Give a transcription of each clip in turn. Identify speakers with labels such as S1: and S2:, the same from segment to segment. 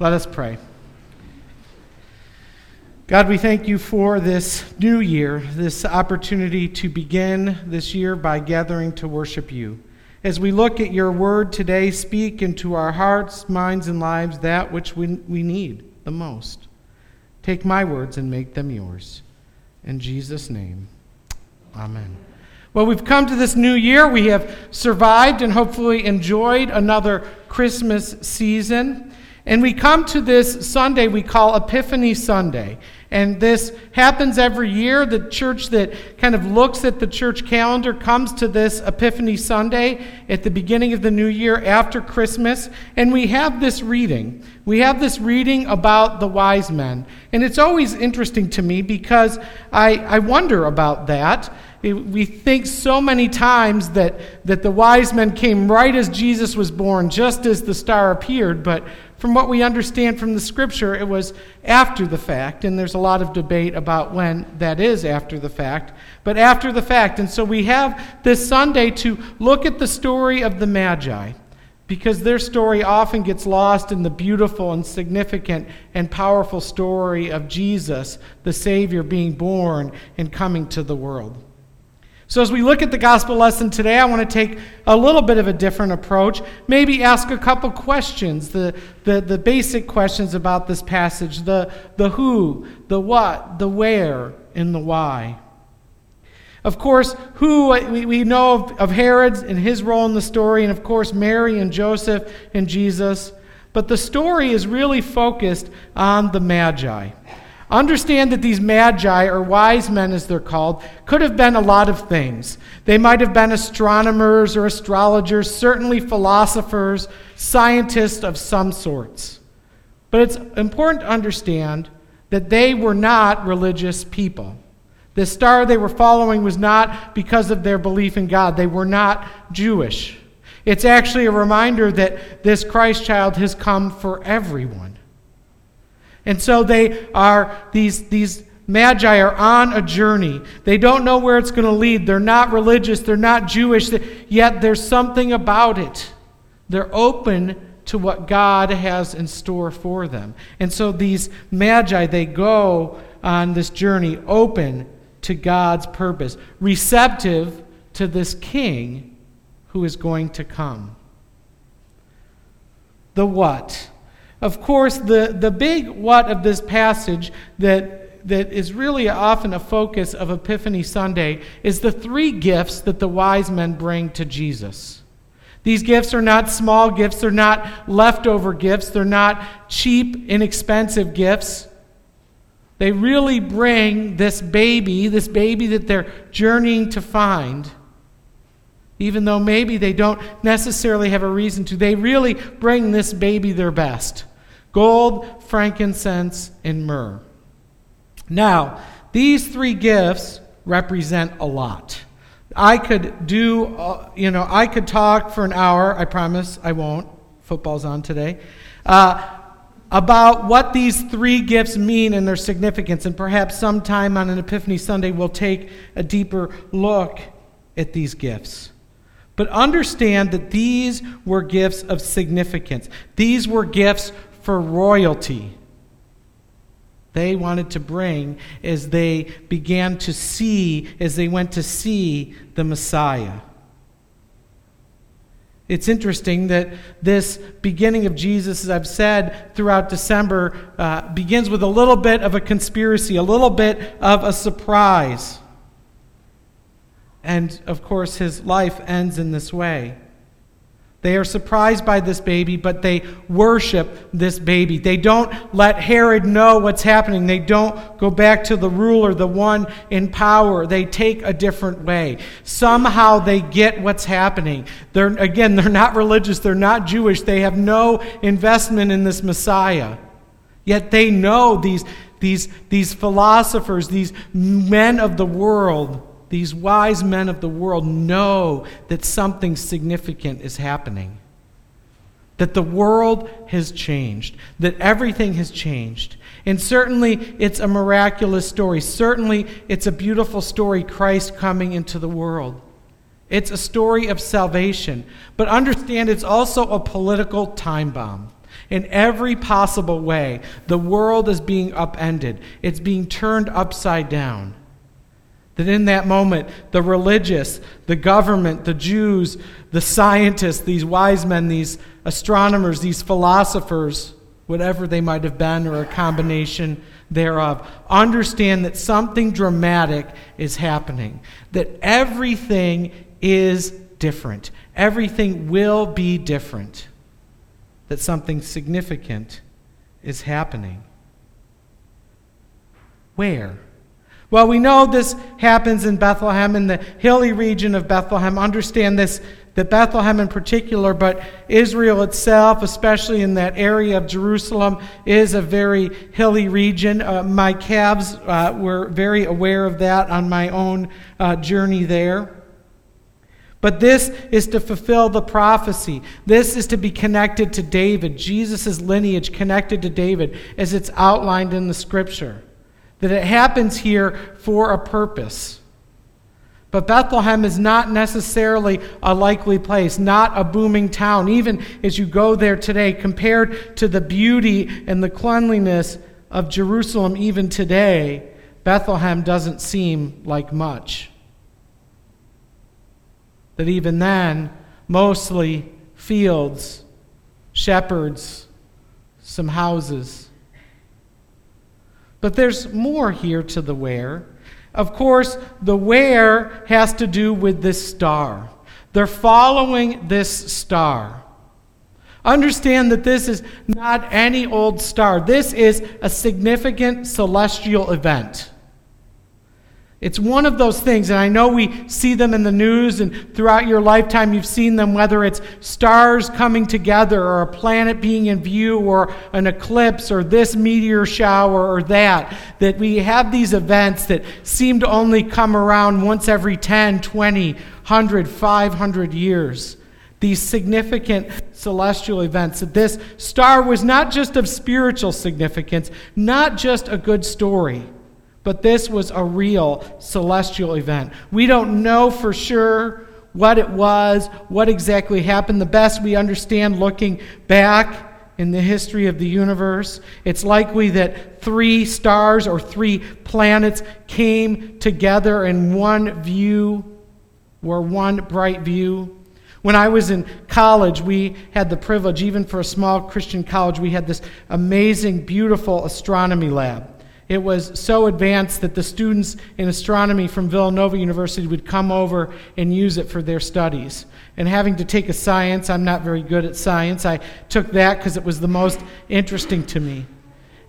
S1: Let us pray. God, we thank you for this new year, this opportunity to begin this year by gathering to worship you. As we look at your word today, speak into our hearts, minds, and lives that which we, we need the most. Take my words and make them yours. In Jesus' name, amen. Well, we've come to this new year. We have survived and hopefully enjoyed another Christmas season. And we come to this Sunday we call Epiphany Sunday. And this happens every year. The church that kind of looks at the church calendar comes to this Epiphany Sunday at the beginning of the new year after Christmas. And we have this reading. We have this reading about the wise men. And it's always interesting to me because I, I wonder about that. We think so many times that, that the wise men came right as Jesus was born, just as the star appeared, but from what we understand from the scripture, it was after the fact, and there's a lot of debate about when that is after the fact, but after the fact. And so we have this Sunday to look at the story of the Magi, because their story often gets lost in the beautiful and significant and powerful story of Jesus, the Savior, being born and coming to the world. So, as we look at the gospel lesson today, I want to take a little bit of a different approach. Maybe ask a couple questions, the, the, the basic questions about this passage the, the who, the what, the where, and the why. Of course, who we, we know of, of Herod and his role in the story, and of course, Mary and Joseph and Jesus. But the story is really focused on the Magi. Understand that these magi, or wise men as they're called, could have been a lot of things. They might have been astronomers or astrologers, certainly philosophers, scientists of some sorts. But it's important to understand that they were not religious people. The star they were following was not because of their belief in God, they were not Jewish. It's actually a reminder that this Christ child has come for everyone. And so they are, these, these magi are on a journey. They don't know where it's going to lead. They're not religious, they're not Jewish, yet there's something about it. They're open to what God has in store for them. And so these magi, they go on this journey open to God's purpose, receptive to this king who is going to come. The what? Of course, the, the big what of this passage that, that is really often a focus of Epiphany Sunday is the three gifts that the wise men bring to Jesus. These gifts are not small gifts, they're not leftover gifts, they're not cheap, inexpensive gifts. They really bring this baby, this baby that they're journeying to find, even though maybe they don't necessarily have a reason to. They really bring this baby their best gold, frankincense, and myrrh. Now, these three gifts represent a lot. I could do, uh, you know, I could talk for an hour. I promise I won't. Football's on today. Uh, about what these three gifts mean and their significance, and perhaps sometime on an Epiphany Sunday we'll take a deeper look at these gifts. But understand that these were gifts of significance. These were gifts for royalty they wanted to bring as they began to see, as they went to see the Messiah. It's interesting that this beginning of Jesus, as I've said throughout December, uh, begins with a little bit of a conspiracy, a little bit of a surprise. And of course, his life ends in this way. They are surprised by this baby, but they worship this baby. They don't let Herod know what's happening. They don't go back to the ruler, the one in power. They take a different way. Somehow they get what's happening. They're, again, they're not religious, they're not Jewish. They have no investment in this Messiah. Yet they know these, these, these philosophers, these men of the world these wise men of the world know that something significant is happening. That the world has changed, that everything has changed. And certainly it's a miraculous story. Certainly it's a beautiful story, Christ coming into the world. It's a story of salvation. But understand it's also a political time bomb. In every possible way, the world is being upended, it's being turned upside down. That in that moment, the religious, the government, the Jews, the scientists, these wise men, these astronomers, these philosophers, whatever they might have been, or a combination thereof, understand that something dramatic is happening, that everything is different, everything will be different, that something significant is happening. Where? Well, we know this happens in Bethlehem, in the hilly region of Bethlehem. Understand this that Bethlehem in particular, but Israel itself, especially in that area of Jerusalem, is a very hilly region. Uh, my calves uh, were very aware of that on my own uh, journey there. But this is to fulfill the prophecy. This is to be connected to David, Jesus' lineage connected to David, as it's outlined in the scripture that it happens here for a purpose. But Bethlehem is not necessarily a likely place, not a booming town. Even as you go there today, compared to the beauty and the cleanliness of Jerusalem, even today, Bethlehem doesn't seem like much. That even then, mostly fields, shepherds, some houses. But there's more here to the where. Of course, the where has to do with this star. They're following this star. Understand that this is not any old star. This is a significant celestial event. It's one of those things, and I know we see them in the news, and throughout your lifetime you've seen them, whether it's stars coming together, or a planet being in view, or an eclipse, or this meteor shower, or that. That we have these events that seem to only come around once every 10, 20, 100, 500 years. These significant celestial events. That this star was not just of spiritual significance, not just a good story but this was a real celestial event. We don't know for sure what it was, what exactly happened. The best we understand looking back in the history of the universe, it's likely that three stars or three planets came together in one view, or one bright view. When I was in college, we had the privilege, even for a small Christian college, we had this amazing, beautiful astronomy lab. It was so advanced that the students in astronomy from Villanova University would come over and use it for their studies. And having to take a science, I'm not very good at science. I took that because it was the most interesting to me.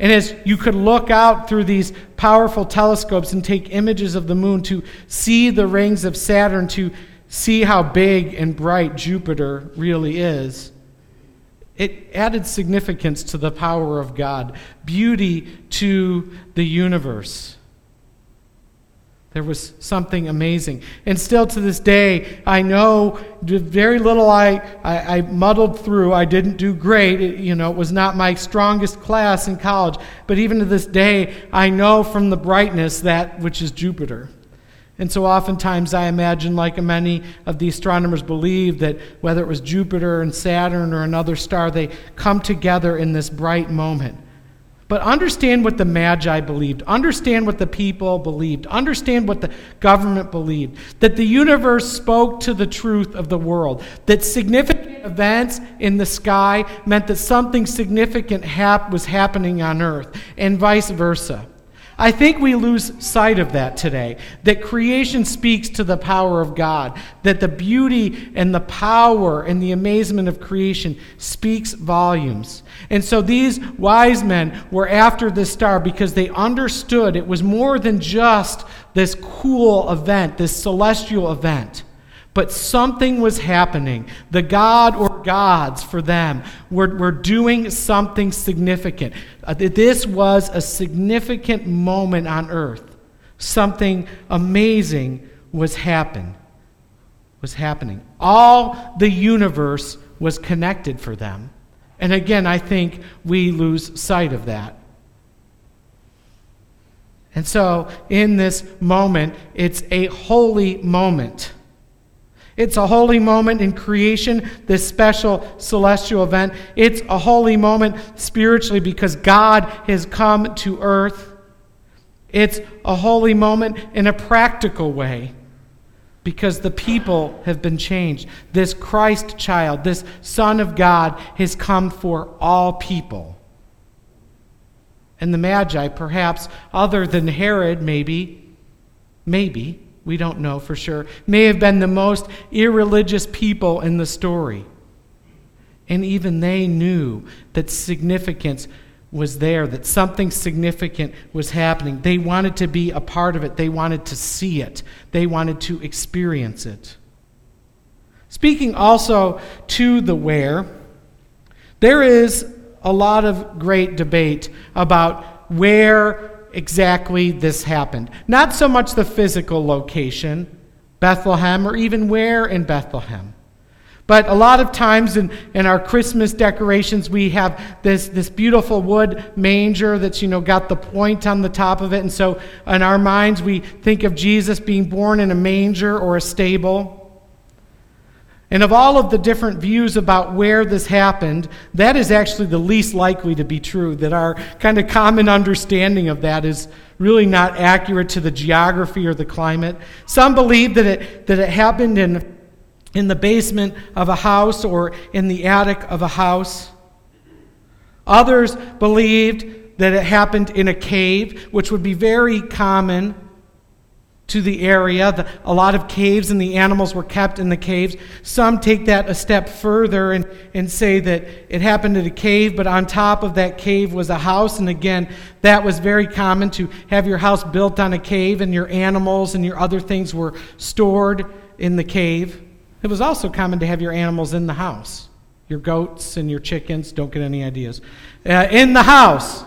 S1: And as you could look out through these powerful telescopes and take images of the moon to see the rings of Saturn, to see how big and bright Jupiter really is, it added significance to the power of God, beauty to the universe. There was something amazing. And still to this day, I know very little I, I, I, muddled through. I didn't do great. It, you know, it was not my strongest class in college. But even to this day, I know from the brightness that which is Jupiter. And so oftentimes I imagine, like many of the astronomers believe, that whether it was Jupiter and Saturn or another star, they come together in this bright moment. But understand what the Magi believed. Understand what the people believed. Understand what the government believed. That the universe spoke to the truth of the world. That significant events in the sky meant that something significant hap- was happening on earth, and vice versa. I think we lose sight of that today. That creation speaks to the power of God, that the beauty and the power and the amazement of creation speaks volumes. And so these wise men were after this star because they understood it was more than just this cool event, this celestial event. But something was happening. The God or gods for them were, were doing something significant. Uh, this was a significant moment on earth. Something amazing was happen, was happening. All the universe was connected for them. And again, I think we lose sight of that. And so, in this moment, it's a holy moment. It's a holy moment in creation, this special celestial event. It's a holy moment spiritually because God has come to earth. It's a holy moment in a practical way because the people have been changed. This Christ child, this Son of God, has come for all people. And the Magi, perhaps other than Herod, maybe, maybe, we don't know for sure, may have been the most irreligious people in the story. And even they knew that significance was there, that something significant was happening. They wanted to be a part of it, they wanted to see it, they wanted to experience it. Speaking also to the where, there is a lot of great debate about where exactly this happened. Not so much the physical location, Bethlehem, or even where in Bethlehem. But a lot of times in, in our Christmas decorations, we have this, this beautiful wood manger that's, you know, got the point on the top of it. And so in our minds, we think of Jesus being born in a manger or a stable. And of all of the different views about where this happened, that is actually the least likely to be true. That our kind of common understanding of that is really not accurate to the geography or the climate. Some believe that it, that it happened in, in the basement of a house or in the attic of a house. Others believed that it happened in a cave, which would be very common to the area. The, a lot of caves and the animals were kept in the caves. Some take that a step further and, and say that it happened at a cave, but on top of that cave was a house. And again, that was very common to have your house built on a cave and your animals and your other things were stored in the cave. It was also common to have your animals in the house. Your goats and your chickens, don't get any ideas, uh, in the house.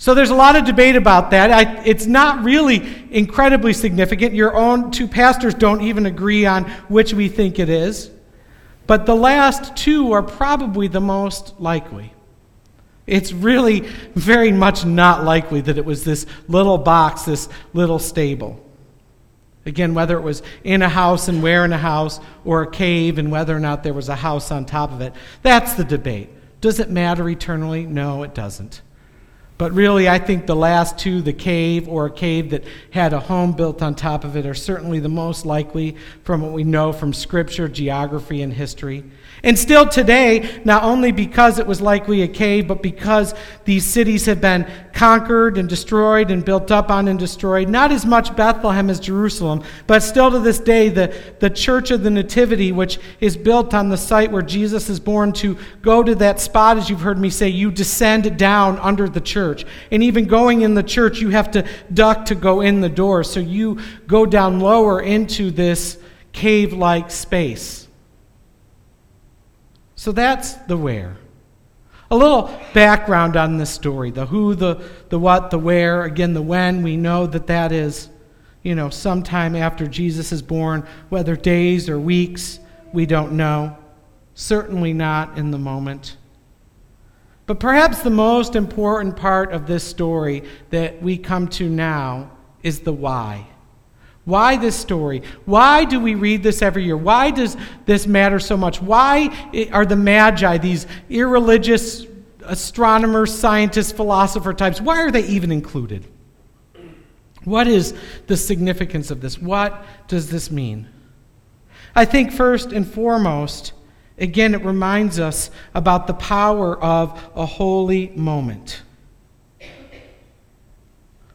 S1: So there's a lot of debate about that. I, it's not really incredibly significant. Your own two pastors don't even agree on which we think it is. But the last two are probably the most likely. It's really very much not likely that it was this little box, this little stable. Again, whether it was in a house and where in a house, or a cave and whether or not there was a house on top of it, that's the debate. Does it matter eternally? No, it doesn't. But really, I think the last two, the cave or a cave that had a home built on top of it, are certainly the most likely from what we know from scripture, geography, and history. And still today, not only because it was likely a cave, but because these cities have been conquered and destroyed and built up on and destroyed, not as much Bethlehem as Jerusalem, but still to this day, the, the Church of the Nativity, which is built on the site where Jesus is born, to go to that spot, as you've heard me say, you descend down under the church. And even going in the church, you have to duck to go in the door. So you go down lower into this cave like space. So that's the where. A little background on this story the who, the, the what, the where, again, the when. We know that that is, you know, sometime after Jesus is born, whether days or weeks, we don't know. Certainly not in the moment. But perhaps the most important part of this story that we come to now is the why. Why this story? Why do we read this every year? Why does this matter so much? Why are the Magi, these irreligious astronomers, scientists, philosopher types, why are they even included? What is the significance of this? What does this mean? I think first and foremost, again, it reminds us about the power of a holy moment.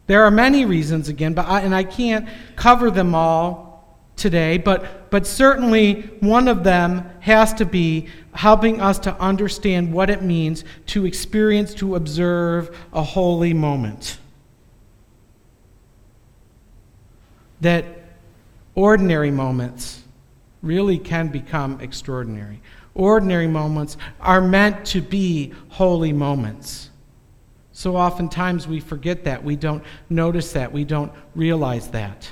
S1: There are many reasons, again, but I, and I can't cover them all today, but, but certainly one of them has to be helping us to understand what it means to experience, to observe a holy moment. That ordinary moments really can become extraordinary. Ordinary moments are meant to be holy moments. So oftentimes we forget that. We don't notice that. We don't realize that.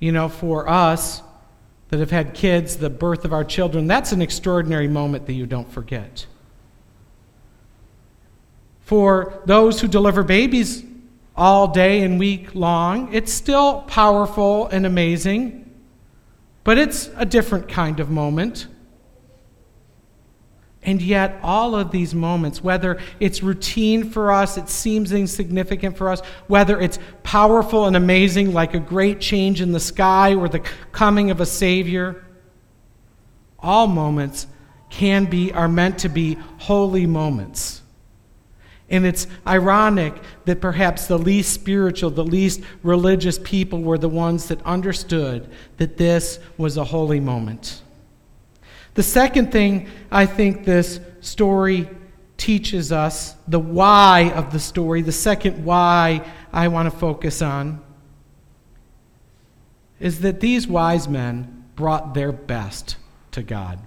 S1: You know, for us that have had kids, the birth of our children, that's an extraordinary moment that you don't forget. For those who deliver babies, all day and week long. It's still powerful and amazing, but it's a different kind of moment. And yet, all of these moments, whether it's routine for us, it seems insignificant for us, whether it's powerful and amazing, like a great change in the sky or the coming of a Savior, all moments can be, are meant to be holy moments. And it's ironic that perhaps the least spiritual, the least religious people were the ones that understood that this was a holy moment. The second thing I think this story teaches us, the why of the story, the second why I want to focus on, is that these wise men brought their best to God.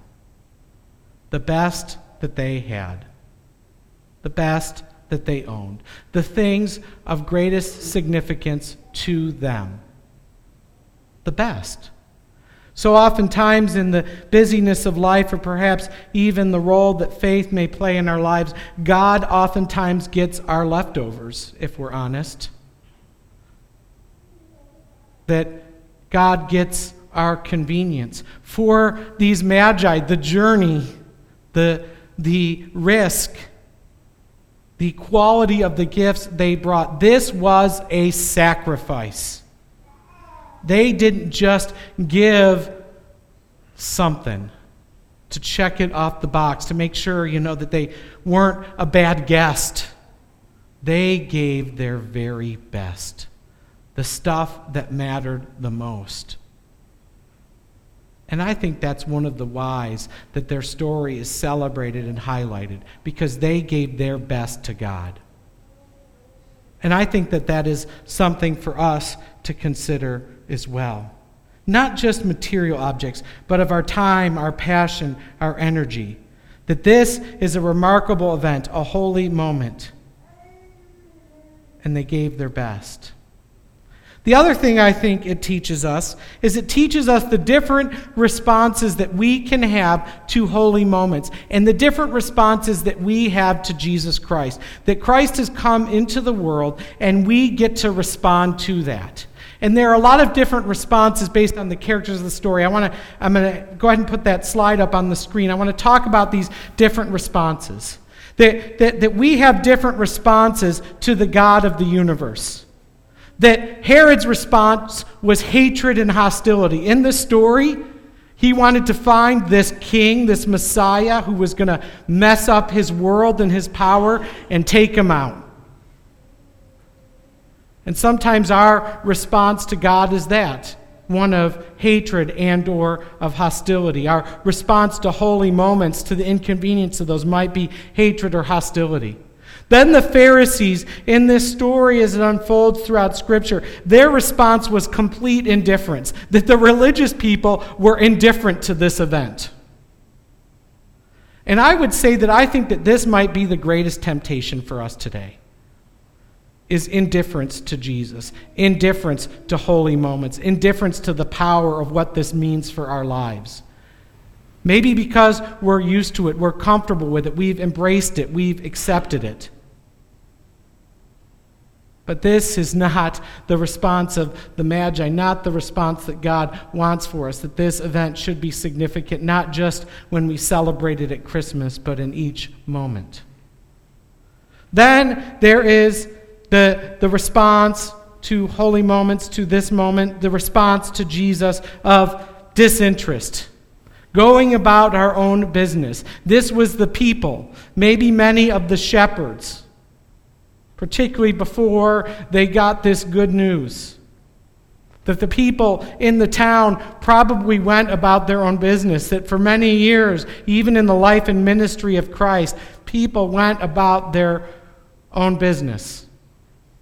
S1: The best that they had. The best that they owned. The things of greatest significance to them. The best. So, oftentimes, in the busyness of life, or perhaps even the role that faith may play in our lives, God oftentimes gets our leftovers, if we're honest. That God gets our convenience. For these magi, the journey, the, the risk, the quality of the gifts they brought, this was a sacrifice. They didn't just give something to check it off the box, to make sure, you know, that they weren't a bad guest. They gave their very best, the stuff that mattered the most. And I think that's one of the whys that their story is celebrated and highlighted because they gave their best to God. And I think that that is something for us to consider as well. Not just material objects, but of our time, our passion, our energy. That this is a remarkable event, a holy moment. And they gave their best. The other thing I think it teaches us is it teaches us the different responses that we can have to holy moments and the different responses that we have to Jesus Christ. That Christ has come into the world and we get to respond to that. And there are a lot of different responses based on the characters of the story. I want to I'm going to go ahead and put that slide up on the screen. I want to talk about these different responses. That, that, that we have different responses to the God of the universe. That Herod's response was hatred and hostility. In the story, he wanted to find this king, this Messiah, who was going to mess up his world and his power and take him out. And sometimes our response to God is that one of hatred and or of hostility. Our response to holy moments, to the inconvenience of those might be hatred or hostility. Then the Pharisees, in this story as it unfolds throughout Scripture, their response was complete indifference, that the religious people were indifferent to this event. And I would say that I think that this might be the greatest temptation for us today is indifference to Jesus, indifference to holy moments, indifference to the power of what this means for our lives. Maybe because we're used to it, we're comfortable with it, we've embraced it, we've accepted it. But this is not the response of the Magi, not the response that God wants for us, that this event should be significant, not just when we celebrate it at Christmas, but in each moment. Then there is the, the response to holy moments, to this moment, the response to Jesus of disinterest, going about our own business. This was the people, maybe many of the shepherds, particularly before they got this good news. That the people in the town probably went about their own business. That for many years, even in the life and ministry of Christ, people went about their own business.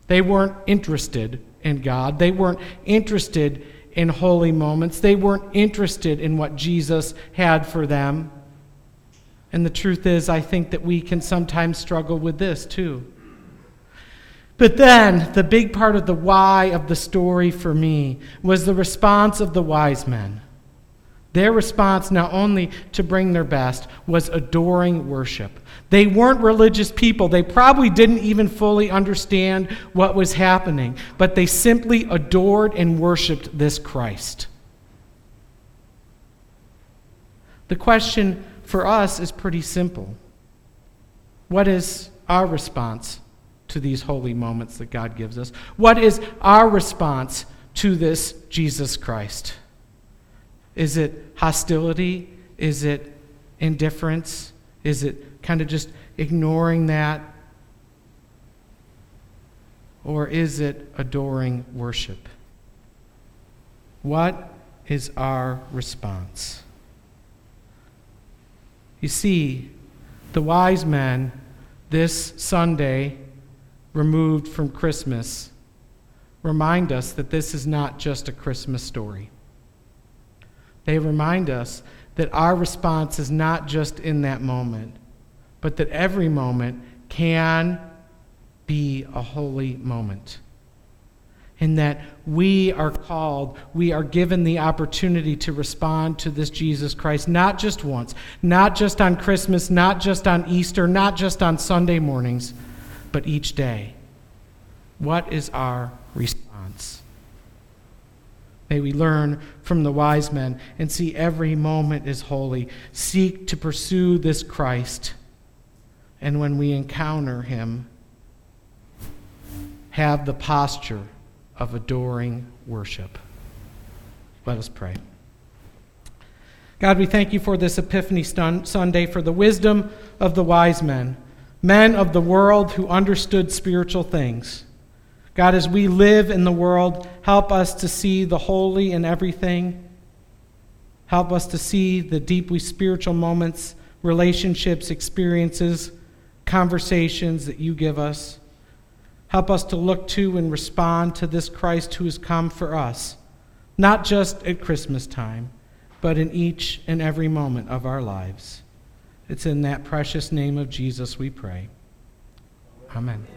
S1: They weren't interested in God. They weren't interested in holy moments. They weren't interested in what Jesus had for them. And the truth is, I think that we can sometimes struggle with this too. But then, the big part of the why of the story for me was the response of the wise men. Their response, not only to bring their best, was adoring worship. They weren't religious people. They probably didn't even fully understand what was happening, but they simply adored and worshiped this Christ. The question for us is pretty simple What is our response to these holy moments that God gives us? What is our response to this Jesus Christ? Is it hostility? Is it indifference? Is it kind of just ignoring that? Or is it adoring worship? What is our response? You see, the wise men this Sunday, removed from Christmas, remind us that this is not just a Christmas story. They remind us that our response is not just in that moment, but that every moment can be a holy moment. And that we are called, we are given the opportunity to respond to this Jesus Christ, not just once, not just on Christmas, not just on Easter, not just on Sunday mornings, but each day. What is our response? May we learn from the wise men and see every moment is holy. Seek to pursue this Christ. And when we encounter him, have the posture of adoring worship. Let us pray. God, we thank you for this Epiphany Sunday, for the wisdom of the wise men, men of the world who understood spiritual things. God, as we live in the world, help us to see the holy in everything. Help us to see the deeply spiritual moments, relationships, experiences, conversations that you give us. Help us to look to and respond to this Christ who has come for us, not just at Christmas time, but in each and every moment of our lives. It's in that precious name of Jesus we pray. Amen.